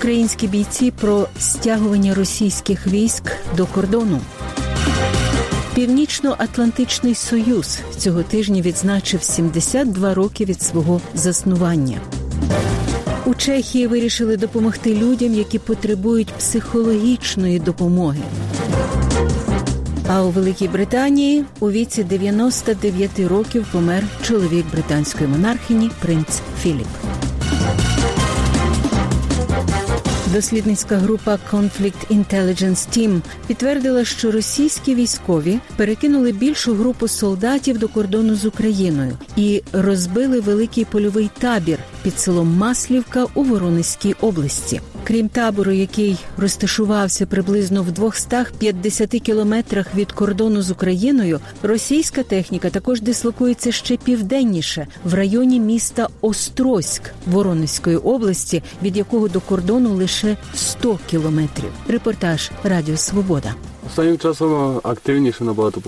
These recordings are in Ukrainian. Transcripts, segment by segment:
Українські бійці про стягування російських військ до кордону. Північно-Атлантичний Союз цього тижня відзначив 72 роки від свого заснування. У Чехії вирішили допомогти людям, які потребують психологічної допомоги. А у Великій Британії у віці 99 років помер чоловік британської монархині принц Філіп. Дослідницька група Conflict Intelligence Team підтвердила, що російські військові перекинули більшу групу солдатів до кордону з Україною і розбили великий польовий табір під селом Маслівка у Воронезькій області. Крім табору, який розташувався приблизно в 250 кілометрах від кордону з Україною, російська техніка також дислокується ще південніше в районі міста Острозьк Воронезької області, від якого до кордону лише 100 кілометрів. Репортаж Радіо Свобода. Останнім часом активніше набагато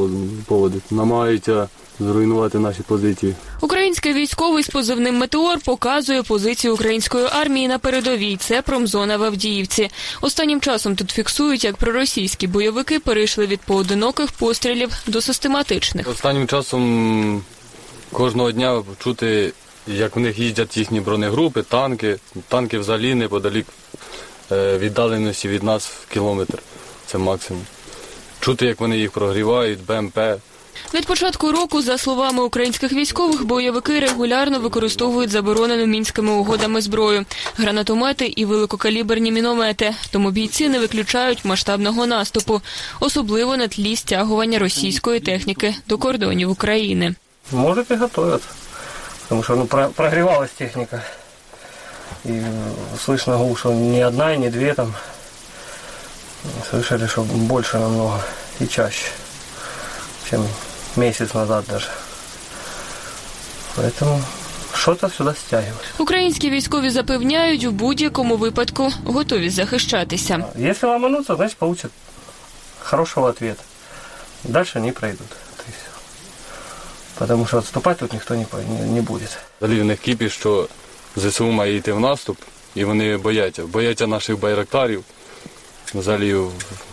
поводить. Намагаються зруйнувати наші позиції. Український військовий з позивним Метеор показує позицію української армії на передовій. Це промзона в Авдіївці. Останнім часом тут фіксують, як проросійські бойовики перейшли від поодиноких пострілів до систематичних. Останнім часом кожного дня чути, як в них їздять їхні бронегрупи, танки, танки взагалі неподалік е, віддаленості від нас в кілометр. Це максимум. Чути, як вони їх прогрівають, БМП. Від початку року, за словами українських військових, бойовики регулярно використовують заборонену мінськими угодами зброю, гранатомети і великокаліберні міномети. Тому бійці не виключають масштабного наступу, особливо на тлі стягування російської техніки до кордонів України. Може і тому що ну, прогрівалась техніка. І слышно гул, що не одна, не дві там. Слышали, що більше намного і чаще, чем месяц назад даже. Поэтому що-то сюди стягивать. Українські військові запевняють, у будь-якому випадку готові захищатися. Якщо ламануться, значить получат хорошого ответа. Дальше не пройдут. Тому що відступати тут ніхто не, не, не буде. Далі в них кіпіш, що ЗСУ має йти в наступ, і вони бояться. Бояться наших байрактарів. Взагалі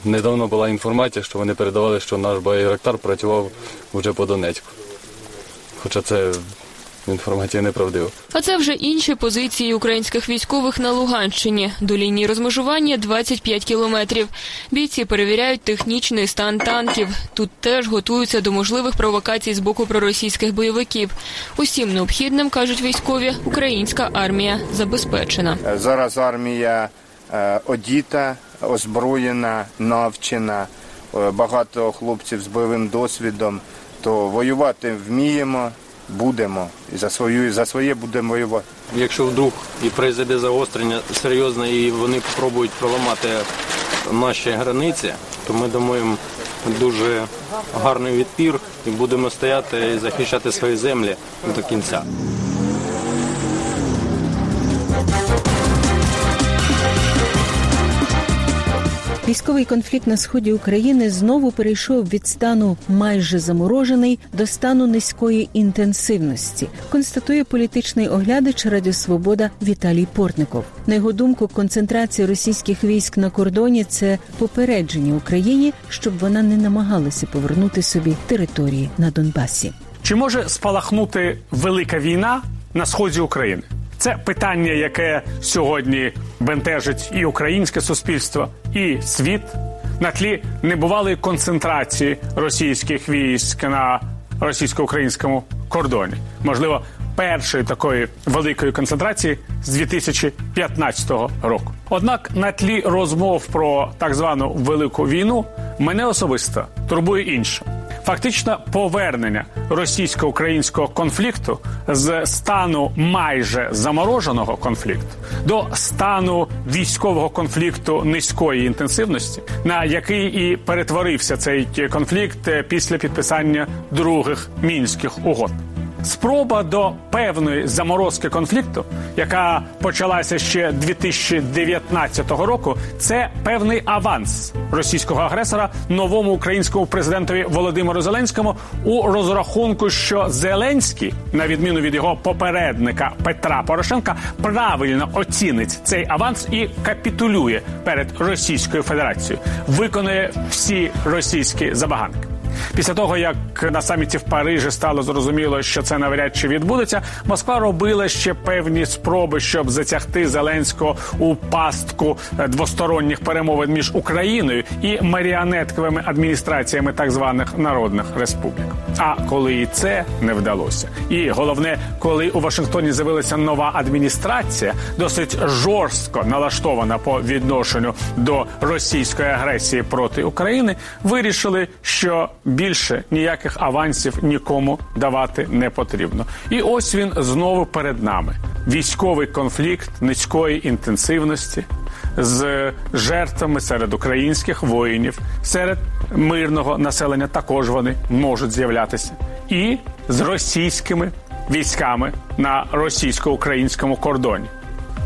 недавно була інформація, що вони передавали, що наш байрактар працював вже по Донецьку. Хоча це інформація неправдива. А це вже інші позиції українських військових на Луганщині. До лінії розмежування 25 кілометрів. Бійці перевіряють технічний стан танків. Тут теж готуються до можливих провокацій з боку проросійських бойовиків. Усім необхідним кажуть військові, українська армія забезпечена. Зараз армія е, одіта озброєна, навчена, е, багато хлопців з бойовим досвідом, то воювати вміємо, будемо. І за свою за своє будемо воювати. Якщо вдруг і прийде загострення серйозне, і вони спробують проламати наші границі, то ми дамо дуже гарний відпір і будемо стояти і захищати свої землі до кінця. Військовий конфлікт на сході України знову перейшов від стану майже заморожений до стану низької інтенсивності. Констатує політичний оглядач Радіо Свобода Віталій Портников. На його думку, концентрація російських військ на кордоні це попередження Україні, щоб вона не намагалася повернути собі території на Донбасі. Чи може спалахнути велика війна на сході України? Це питання, яке сьогодні бентежить і українське суспільство, і світ на тлі небувалої концентрації російських військ на російсько-українському кордоні. Можливо, першої такої великої концентрації з 2015 року. Однак на тлі розмов про так звану велику війну мене особисто турбує інше. Фактично повернення російсько-українського конфлікту з стану майже замороженого конфлікту до стану військового конфлікту низької інтенсивності, на який і перетворився цей конфлікт після підписання других мінських угод. Спроба до певної заморозки конфлікту, яка почалася ще 2019 року, це певний аванс російського агресора новому українському президентові Володимиру Зеленському у розрахунку, що Зеленський, на відміну від його попередника Петра Порошенка, правильно оцінить цей аванс і капітулює перед Російською Федерацією, виконує всі російські забаганки. Після того, як на саміті в Парижі стало зрозуміло, що це навряд чи відбудеться, Москва робила ще певні спроби, щоб затягти Зеленського у пастку двосторонніх перемовин між Україною і маріонетковими адміністраціями так званих народних республік. А коли і це не вдалося, і головне, коли у Вашингтоні з'явилася нова адміністрація, досить жорстко налаштована по відношенню до російської агресії проти України, вирішили, що більше ніяких авансів нікому давати не потрібно. І ось він знову перед нами: військовий конфлікт низької інтенсивності з жертвами серед українських воїнів, серед мирного населення також вони можуть з'являтися, і з російськими військами на російсько-українському кордоні,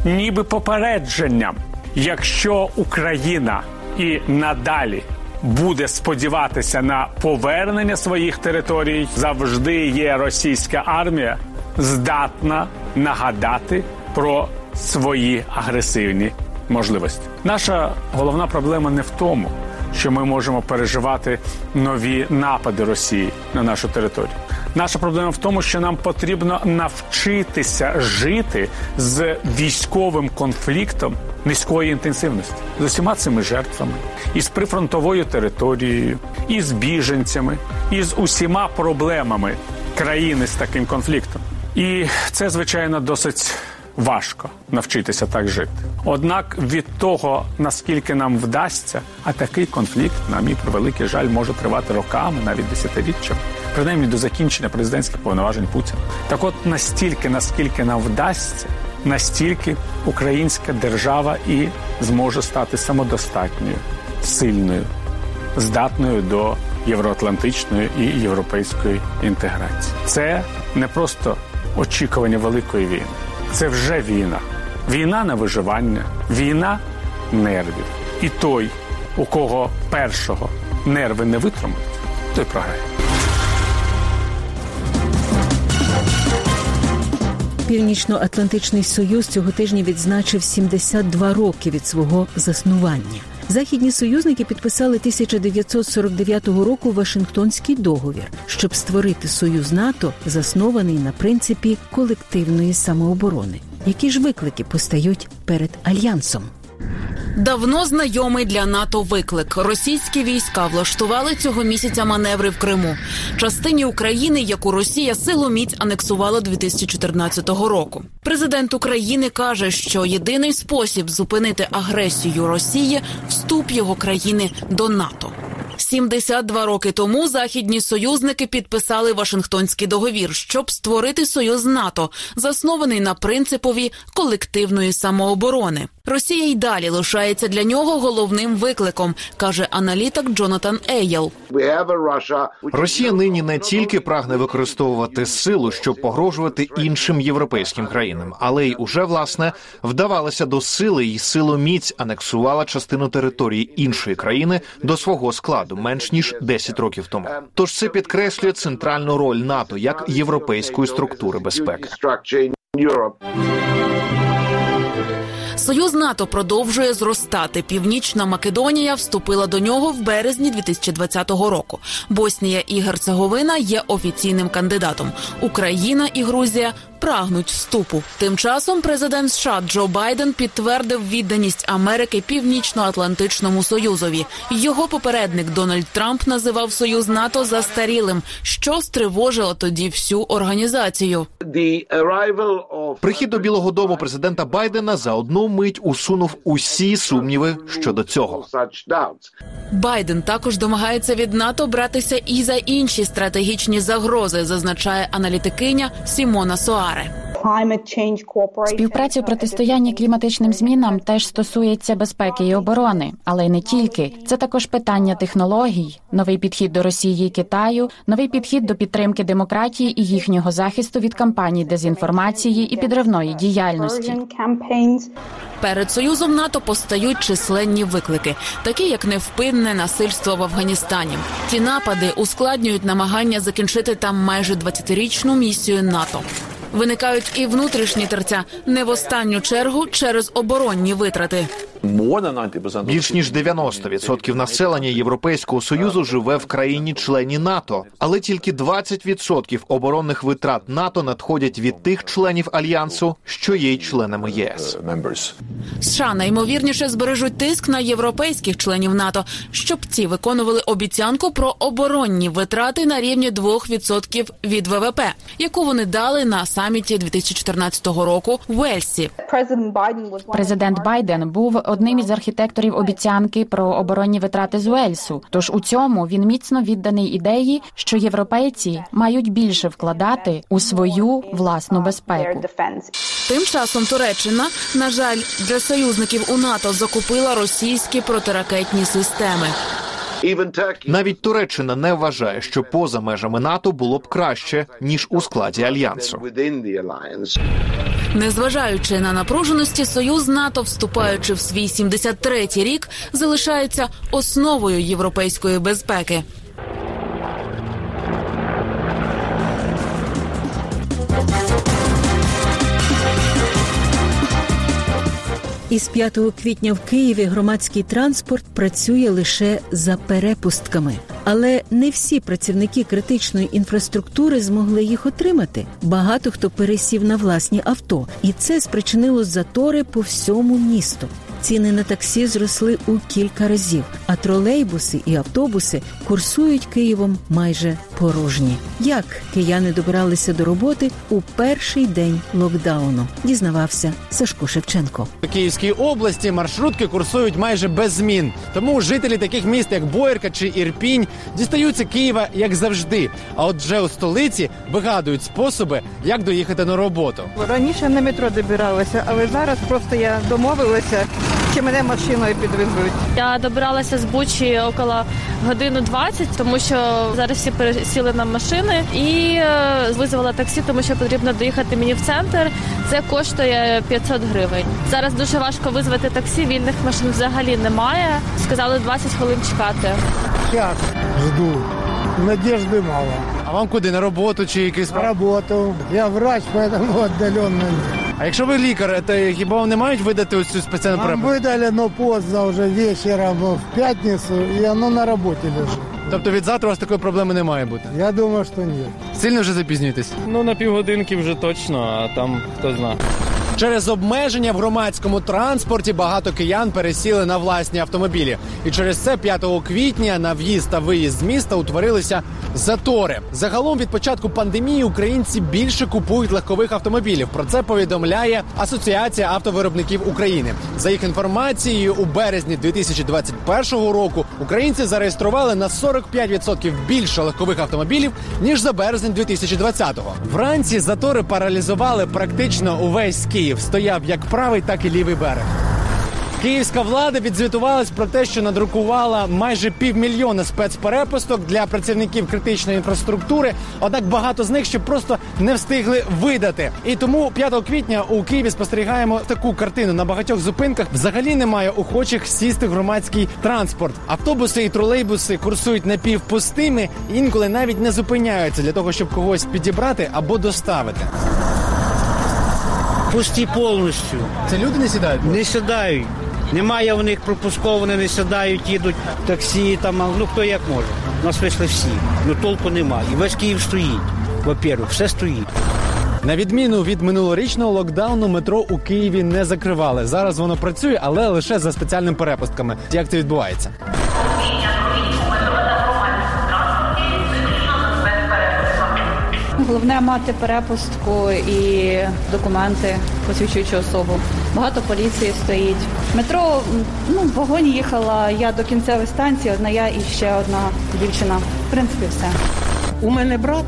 ніби попередженням, якщо Україна і надалі буде сподіватися на повернення своїх територій, завжди є російська армія, здатна нагадати про свої агресивні можливості. Наша головна проблема не в тому, що ми можемо переживати нові напади Росії на нашу територію. Наша проблема в тому, що нам потрібно навчитися жити з військовим конфліктом низької інтенсивності з усіма цими жертвами, і з прифронтовою територією, і з біженцями, і з усіма проблемами країни з таким конфліктом. І це звичайно досить важко навчитися так жити. Однак від того наскільки нам вдасться, а такий конфлікт, на мій превеликий жаль, може тривати роками, навіть десятиріччями, принаймні до закінчення президентських повноважень Путіна. Так, от настільки, наскільки нам вдасться, настільки українська держава і зможе стати самодостатньою, сильною, здатною до євроатлантичної і європейської інтеграції. Це не просто очікування великої війни, це вже війна. Війна на виживання, війна нервів. І той, у кого першого нерви не витримають, той програє. Північно-Атлантичний Союз цього тижня відзначив 72 роки від свого заснування. Західні союзники підписали 1949 року Вашингтонський договір, щоб створити союз НАТО, заснований на принципі колективної самооборони. Які ж виклики постають перед альянсом? Давно знайомий для НАТО виклик. Російські війська влаштували цього місяця маневри в Криму, частині України, яку Росія силоміць анексувала 2014 року. Президент України каже, що єдиний спосіб зупинити агресію Росії вступ його країни до НАТО. 72 роки тому західні союзники підписали Вашингтонський договір, щоб створити союз НАТО, заснований на принципові колективної самооборони. Росія й далі лишається для нього головним викликом, каже аналітик Джонатан Ейл. Росія нині не тільки прагне використовувати силу, щоб погрожувати іншим європейським країнам, але й уже власне вдавалася до сили і силоміць анексувала частину території іншої країни до свого складу менш ніж 10 років тому. Тож це підкреслює центральну роль НАТО як європейської структури безпеки. Союз НАТО продовжує зростати. Північна Македонія вступила до нього в березні 2020 року. Боснія і Герцеговина є офіційним кандидатом. Україна і Грузія прагнуть вступу. Тим часом президент США Джо Байден підтвердив відданість Америки Північно-Атлантичному Союзові. Його попередник Дональд Трамп називав союз НАТО застарілим, що стривожило тоді всю організацію. Прихід до Білого Дому президента Байдена за одну мить усунув усі сумніви щодо цього. Байден також домагається від НАТО братися і за інші стратегічні загрози, зазначає аналітикиня Сімона Соаре. Співпраця у протистоянні кліматичним змінам теж стосується безпеки і оборони, але й не тільки. Це також питання технологій, новий підхід до Росії і Китаю, новий підхід до підтримки демократії і їхнього захисту від кампаній дезінформації і підривної діяльності. Перед союзом НАТО постають численні виклики, такі як невпинне насильство в Афганістані. Ці напади ускладнюють намагання закінчити там майже 20-річну місію НАТО. Виникають і внутрішні терця не в останню чергу через оборонні витрати. Більш ніж 90% населення Європейського союзу живе в країні-члені НАТО, але тільки 20% оборонних витрат НАТО надходять від тих членів альянсу, що є й членами єС. США найімовірніше збережуть тиск на європейських членів НАТО, щоб ці виконували обіцянку про оборонні витрати на рівні 2% від ВВП, яку вони дали на саміті 2014 року в Уельсі. Президент Байден був одним із архітекторів обіцянки про оборонні витрати з Уельсу. Тож у цьому він міцно відданий ідеї, що європейці мають більше вкладати у свою власну безпеку. Тим часом Туреччина, на жаль, для союзників у НАТО закупила російські протиракетні системи. Навіть Туреччина не вважає, що поза межами НАТО було б краще ніж у складі альянсу. Незважаючи на напруженості, союз НАТО, вступаючи в свій 73-й рік, залишається основою європейської безпеки. Із 5 квітня в Києві громадський транспорт працює лише за перепустками, але не всі працівники критичної інфраструктури змогли їх отримати. Багато хто пересів на власні авто, і це спричинило затори по всьому місту. Ціни на таксі зросли у кілька разів, а тролейбуси і автобуси курсують Києвом майже порожні. Як кияни добиралися до роботи у перший день локдауну? Дізнавався Сашко Шевченко. У Київській області маршрутки курсують майже без змін. Тому жителі таких міст, як Боярка чи Ірпінь, дістаються Києва як завжди. А от вже у столиці вигадують способи, як доїхати на роботу. Раніше на метро добиралася, але зараз просто я домовилася, чи мене машиною підвезуть. Я добиралася з Бучі около годину 20, тому що зараз всі пересіли на машини і е, визвала таксі, тому що потрібно доїхати мені в центр. Це коштує 500 гривень. Зараз дуже важко визвати таксі, вільних машин взагалі немає. Сказали 20 хвилин чекати. Сейчас жду. Надежды мало. А вам куди на роботу чи якийсь На работу. Я врач, поэтому отдаленно. А якщо ви лікар, то хіба вам не мають видати ось цю спеціальну Нам препарат? выдали, но поздно, уже вечером в пятницу, и оно на работе лежит. Тобто від завтра у вас такої проблеми не має бути. Я думаю, что нет. Сильно вже запізнюєтесь? Ну на півгодинки вже точно, а там хто знає. Через обмеження в громадському транспорті багато киян пересіли на власні автомобілі. І через це 5 квітня на в'їзд та виїзд з міста утворилися затори. Загалом від початку пандемії українці більше купують легкових автомобілів. Про це повідомляє Асоціація автовиробників України. За їх інформацією, у березні 2021 року українці зареєстрували на 45% більше легкових автомобілів ніж за березень 2020-го. Вранці затори паралізували практично увесь Київ. Стояв як правий, так і лівий берег. Київська влада відзвітувалась про те, що надрукувала майже півмільйона спецперепусток для працівників критичної інфраструктури. Однак багато з них ще просто не встигли видати. І тому 5 квітня у Києві спостерігаємо таку картину. На багатьох зупинках взагалі немає охочих сісти в громадський транспорт. Автобуси і тролейбуси курсують напівпустими, інколи навіть не зупиняються для того, щоб когось підібрати або доставити. Пусті повністю. Це люди не сідають? Не сідають. Немає в них пропусково, вони не сідають, їдуть таксі, там, ну хто як може. У нас вийшли всі. Ну толку немає. І весь Київ стоїть. Во-первых, все стоїть. На відміну від минулорічного локдауну, метро у Києві не закривали. Зараз воно працює, але лише за спеціальними перепустками. Як це відбувається? Головне мати перепустку і документи, посвідчуючи особу. Багато поліції стоїть. Метро ну в вагоні їхала я до кінцевої станції. Одна я і ще одна дівчина. В принципі, все. У мене брат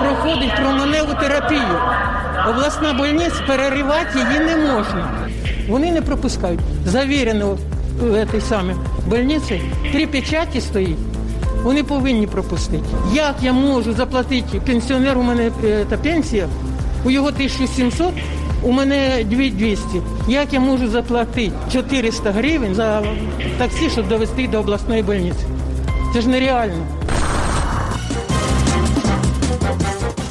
проходить променеву терапію. Обласна больниця переривати її не можна. Вони не пропускають. Завірено в цій самій больниці три печаті стоїть. Вони повинні пропустити. Як я можу заплатити пенсіонер? У мене е, та пенсія, у його 1700, у мене 2200. Як я можу заплатити 400 гривень за таксі, щоб довести до обласної больниці? Це ж нереально.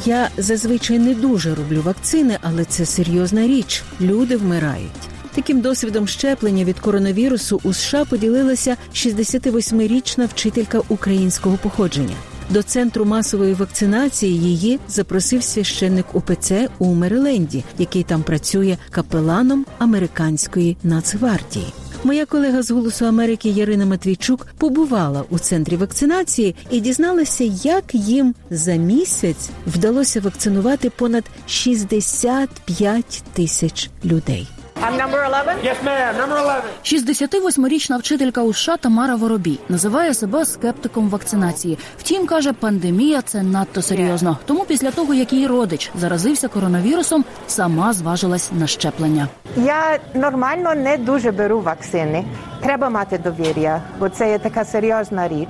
Я зазвичай не дуже роблю вакцини, але це серйозна річ. Люди вмирають. Таким досвідом щеплення від коронавірусу у США поділилася 68-річна вчителька українського походження. До центру масової вакцинації її запросив священник УПЦ у Мериленді, який там працює капеланом американської нацгвардії. Моя колега з Голосу Америки Ярина Матвійчук побувала у центрі вакцинації і дізналася, як їм за місяць вдалося вакцинувати понад 65 тисяч людей. I'm number 11? Yes, ma'am. Number 11. 68-річна вчителька у США Тамара Воробій називає себе скептиком вакцинації. Втім, каже, пандемія це надто серйозно. Тому після того, як її родич заразився коронавірусом, сама зважилась на щеплення. Я нормально не дуже беру вакцини. Треба мати довір'я, бо це є така серйозна річ,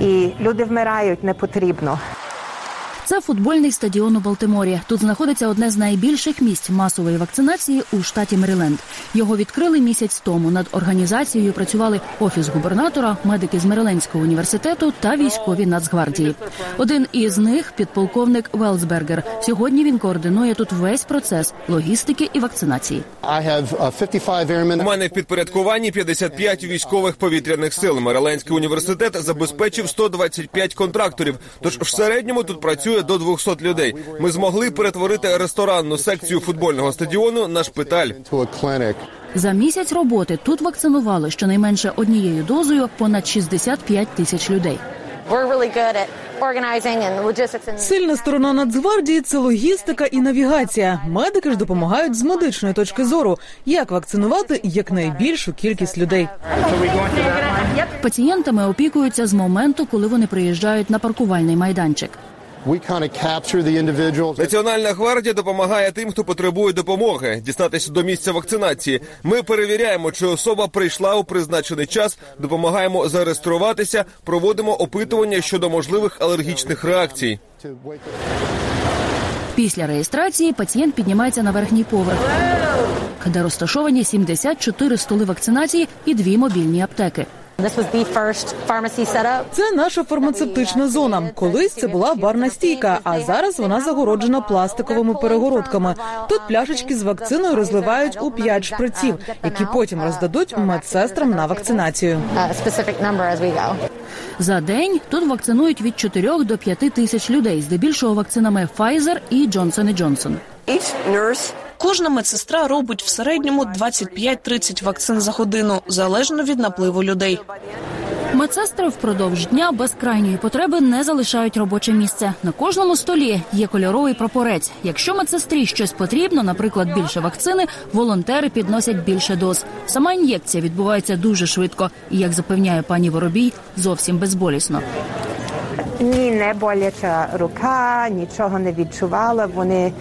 і люди вмирають не потрібно. Це футбольний стадіон у Балтиморі. Тут знаходиться одне з найбільших місць масової вакцинації у штаті Мериленд. Його відкрили місяць тому. Над організацією працювали офіс губернатора, медики з Мерилендського університету та військові нацгвардії. Один із них підполковник Велсбергер. Сьогодні він координує тут весь процес логістики і вакцинації. У мене в підпорядкуванні 55 військових повітряних сил. Мерилендський університет забезпечив 125 контракторів. Тож в середньому тут працює до 200 людей. Ми змогли перетворити ресторанну секцію футбольного стадіону на шпиталь. За місяць роботи тут вакцинували щонайменше однією дозою понад 65 тисяч людей. Сильна сторона Нацгвардії це логістика і навігація. Медики ж допомагають з медичної точки зору, як вакцинувати якнайбільшу кількість людей. Пацієнтами опікуються з моменту, коли вони приїжджають на паркувальний майданчик. Національна гвардія допомагає тим, хто потребує допомоги, дістатися до місця вакцинації. Ми перевіряємо, чи особа прийшла у призначений час, допомагаємо зареєструватися, проводимо опитування щодо можливих алергічних реакцій. Після реєстрації пацієнт піднімається на верхній поверх, де розташовані 74 столи вакцинації і дві мобільні аптеки. Це наша фармацевтична зона. Колись це була барна стійка, а зараз вона загороджена пластиковими перегородками. Тут пляшечки з вакциною розливають у п'ять шприців, які потім роздадуть медсестрам на вакцинацію. За день тут вакцинують від 4 до 5 тисяч людей, здебільшого вакцинами Pfizer і Johnson Johnson. Кожна медсестра робить в середньому 25-30 вакцин за годину, залежно від напливу людей. Медсестри впродовж дня без крайньої потреби не залишають робоче місце. На кожному столі є кольоровий прапорець. Якщо медсестрі щось потрібно, наприклад, більше вакцини, волонтери підносять більше доз. Сама ін'єкція відбувається дуже швидко, і як запевняє пані Воробій, зовсім безболісно. Ні, не боляча рука, нічого не відчувала. Вони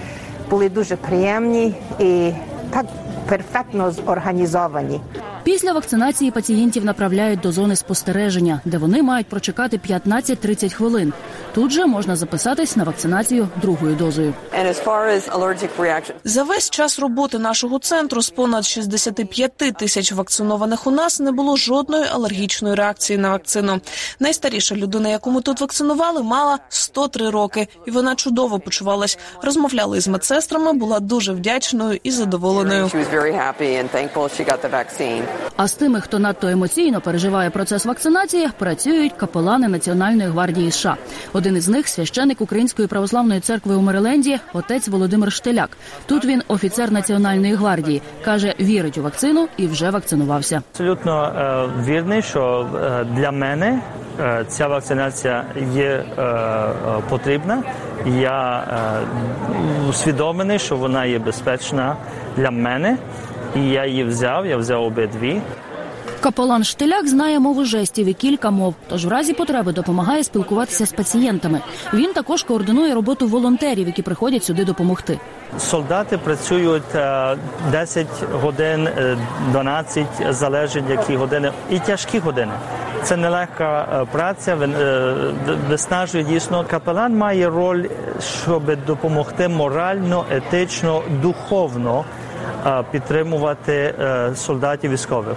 були дуже приємні і так перфектно зорганізовані. Після вакцинації пацієнтів направляють до зони спостереження, де вони мають прочекати 15-30 хвилин. Тут же можна записатись на вакцинацію другою дозою. За весь час роботи нашого центру з понад 65 тисяч вакцинованих у нас не було жодної алергічної реакції на вакцину. Найстаріша людина, яку ми тут вакцинували, мала 103 роки, і вона чудово почувалась. Розмовляли із медсестрами, була дуже вдячною і задоволеною. А з тими, хто надто емоційно переживає процес вакцинації, працюють капелани Національної гвардії США. Один із них священик Української православної церкви у Мериленді, отець Володимир Штеляк. Тут він офіцер Національної гвардії, каже, вірить у вакцину і вже вакцинувався. Абсолютно е, вірний, що е, для мене е, ця вакцинація є е, е, потрібна. Я е, усвідомлений, що вона є безпечна для мене. І я її взяв, я взяв обидві. Капелан Штеляк знає мову жестів і кілька мов, тож в разі потреби допомагає спілкуватися з пацієнтами. Він також координує роботу волонтерів, які приходять сюди допомогти. Солдати працюють 10 годин, 12, залежить які години, і тяжкі години. Це нелегка праця, виснажує дійсно. Капелан має роль, щоб допомогти морально, етично, духовно підтримувати солдатів військових.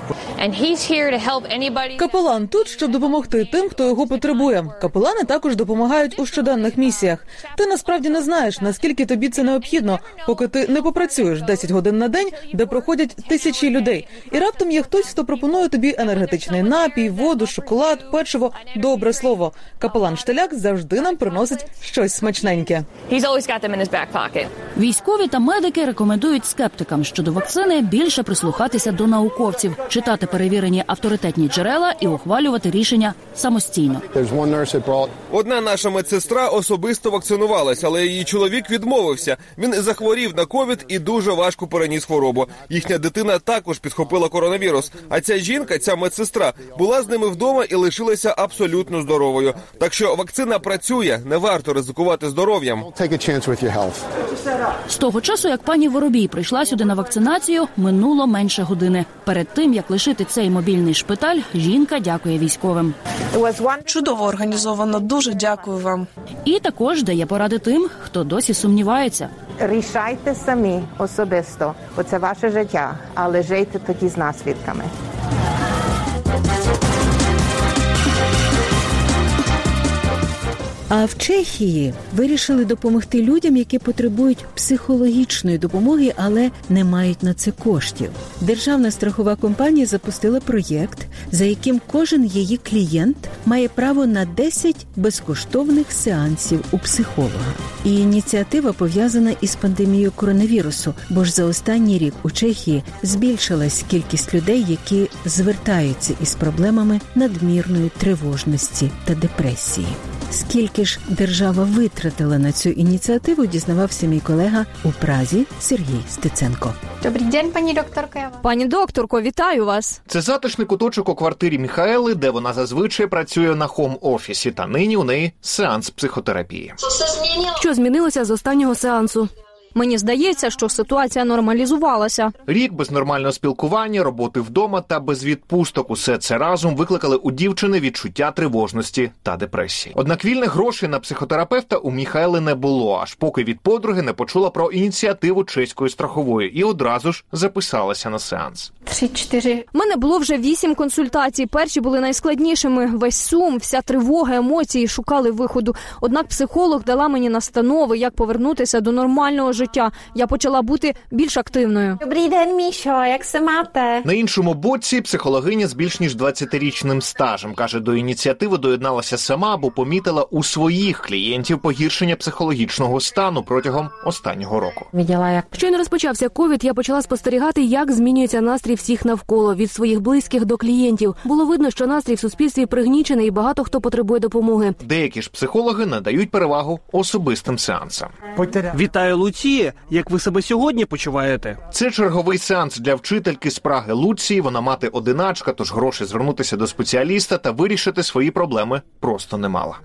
Капелан тут, щоб допомогти тим, хто його потребує. Капелани також допомагають у щоденних місіях. Ти насправді не знаєш, наскільки тобі це необхідно, поки ти не попрацюєш 10 годин на день, де проходять тисячі людей. І раптом є хтось, хто пропонує тобі енергетичний напій, воду, шоколад, печиво. Добре слово. Капелан Штеляк завжди нам приносить щось смачненьке. Військові та медики рекомендують скептикам щодо вакцини більше прислухатися до науковців, читати перевірені авторитетні джерела і ухвалювати рішення самостійно. Одна наша медсестра особисто вакцинувалась, але її чоловік відмовився. Він захворів на ковід і дуже важко переніс хворобу. Їхня дитина також підхопила коронавірус. А ця жінка, ця медсестра, була з ними вдома і лишилася абсолютно здоровою. Так що вакцина працює, не варто ризикувати здоров'ям. З того часу, як пані Воробій прийшла сюди на вакцинацію, минуло менше години. Перед тим як лишити цей мобільний шпиталь, жінка дякує військовим. Чудово організовано. Дуже дякую вам. І також дає поради тим, хто досі сумнівається. Рішайте самі особисто, бо це ваше життя, але жийте тоді з наслідками. А в Чехії вирішили допомогти людям, які потребують психологічної допомоги, але не мають на це коштів. Державна страхова компанія запустила проєкт, за яким кожен її клієнт має право на 10 безкоштовних сеансів у психолога. І ініціатива пов'язана із пандемією коронавірусу, бо ж за останній рік у Чехії збільшилась кількість людей, які звертаються із проблемами надмірної тривожності та депресії. Скільки ж держава витратила на цю ініціативу, дізнавався мій колега у Празі Сергій Стеценко. Добрий день, пані докторка. Пані докторко, вітаю вас. Це затишний куточок у квартирі Міхаели, де вона зазвичай працює на хом-офісі, та нині у неї сеанс психотерапії. Що змінилося з останнього сеансу? Мені здається, що ситуація нормалізувалася. Рік без нормального спілкування, роботи вдома та без відпусток. Усе це разом викликали у дівчини відчуття тривожності та депресії. Однак вільних грошей на психотерапевта у Міхайли не було, аж поки від подруги не почула про ініціативу чеської страхової і одразу ж записалася на сеанс. Три-чотири. Мене було вже вісім консультацій. Перші були найскладнішими. Весь сум, вся тривога, емоції шукали виходу. Однак психолог дала мені настанови, як повернутися до нормального життя. Я почала бути більш активною. Добрий день, Мішо. Як се мате? На іншому боці психологиня з більш ніж 20-річним стажем каже, до ініціативи доєдналася сама, бо помітила у своїх клієнтів погіршення психологічного стану протягом останнього року. Відділа як щойно розпочався ковід. Я почала спостерігати, як змінюється настрій всіх навколо від своїх близьких до клієнтів. Було видно, що настрій в суспільстві пригнічений, і багато хто потребує допомоги. Деякі ж психологи надають перевагу особистим сеансам. Вітаю, Луції. Як ви себе сьогодні почуваєте? Це черговий сеанс для вчительки з Праги Луції. Вона мати одиначка, тож грошей звернутися до спеціаліста та вирішити свої проблеми просто не мала.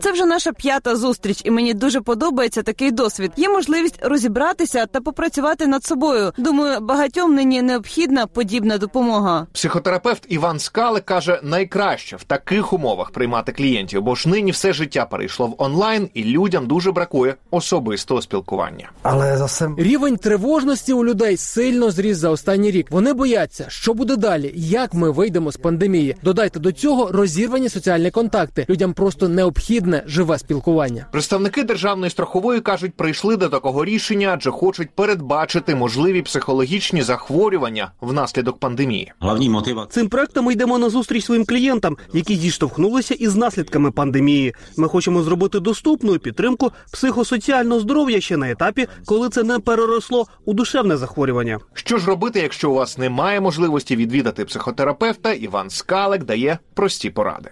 Це вже наша п'ята зустріч, і мені дуже подобається такий досвід. Є можливість розібратися та попрацювати над собою. Думаю, багатьом нині необхідна подібна допомога. Психотерапевт Іван Скалик каже, найкраще в таких умовах приймати клієнтів, бо ж нині все життя перейшло в онлайн, і людям дуже бракує особистого спілкування. Але за все рівень тривожності у людей сильно зріс за останній рік. Вони бояться, що буде далі, як ми вийдемо з пандемії. Додайте до цього розірвані соціальні контакти. Людям просто необхідне живе спілкування. Представники державної страхової кажуть, прийшли до такого рішення, адже хочуть передбачити можливі психологічні захворювання внаслідок пандемії. Головні мотива цим проектом ми йдемо на зустріч своїм клієнтам, які зіштовхнулися із наслідками пандемії. Ми хочемо зробити доступну підтримку психосоціального здоров'я ще на етапі, коли це не переросло у душевне захворювання. Що ж робити, якщо у вас немає можливості відвідати психотерапевта? Іван Скалек дає прості поради.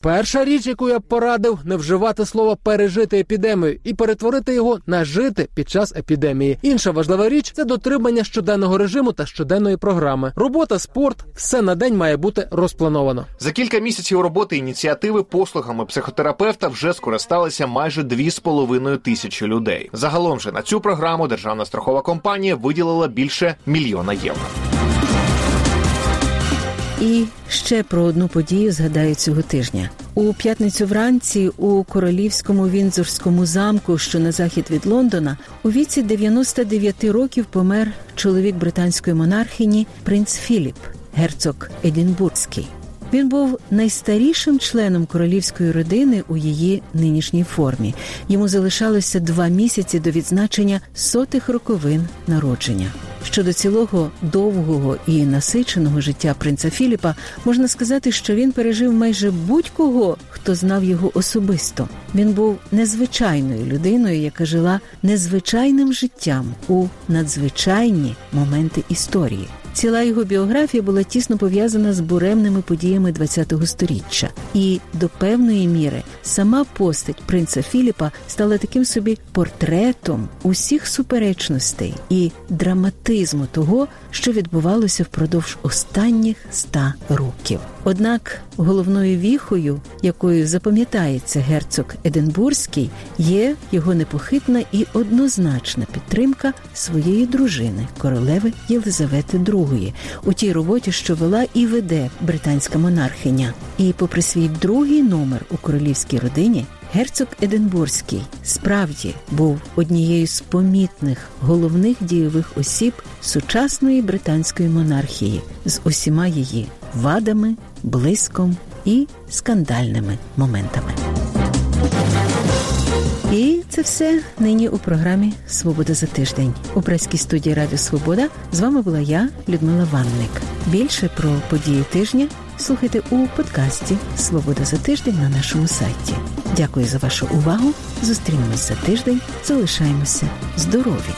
Перша річ, яку я б порадив, не вживати слово пережити епідемію і перетворити його на жити під час епідемії. Інша важлива річ це дотримання щоденного режиму та щоденної програми. Робота, спорт, все на день має бути розплановано. За кілька місяців роботи ініціативи послугами психотерапевта вже скористалися майже 2,5 тисячі людей. Загалом же на цю програму державна страхова компанія виділила більше мільйона євро. І ще про одну подію згадаю цього тижня. У п'ятницю вранці у королівському Вінзорському замку, що на захід від Лондона, у віці 99 років помер чоловік британської монархині принц Філіп, герцог Едінбурзький. Він був найстарішим членом королівської родини у її нинішній формі. Йому залишалося два місяці до відзначення сотих роковин народження. Щодо цілого довгого і насиченого життя принца Філіпа можна сказати, що він пережив майже будь-кого, хто знав його особисто. Він був незвичайною людиною, яка жила незвичайним життям у надзвичайні моменти історії. Ціла його біографія була тісно пов'язана з буремними подіями ХХ століття, і до певної міри сама постать принца Філіпа стала таким собі портретом усіх суперечностей і драматизму того, що відбувалося впродовж останніх ста років. Однак головною віхою, якою запам'ятається герцог Единбурзький, є його непохитна і однозначна підтримка своєї дружини, королеви Єлизавети II, у тій роботі, що вела і веде британська монархиня. І, попри свій другий номер у королівській родині, герцог Единбурзький справді був однією з помітних головних дійових осіб сучасної британської монархії з усіма її вадами, блиском і скандальними моментами. І це все нині у програмі Свобода за тиждень у преській студії Радіо Свобода. З вами була я, Людмила Ванник. Більше про події тижня слухайте у подкасті Свобода за тиждень на нашому сайті. Дякую за вашу увагу. Зустрінемось за тиждень. Залишаємося здорові.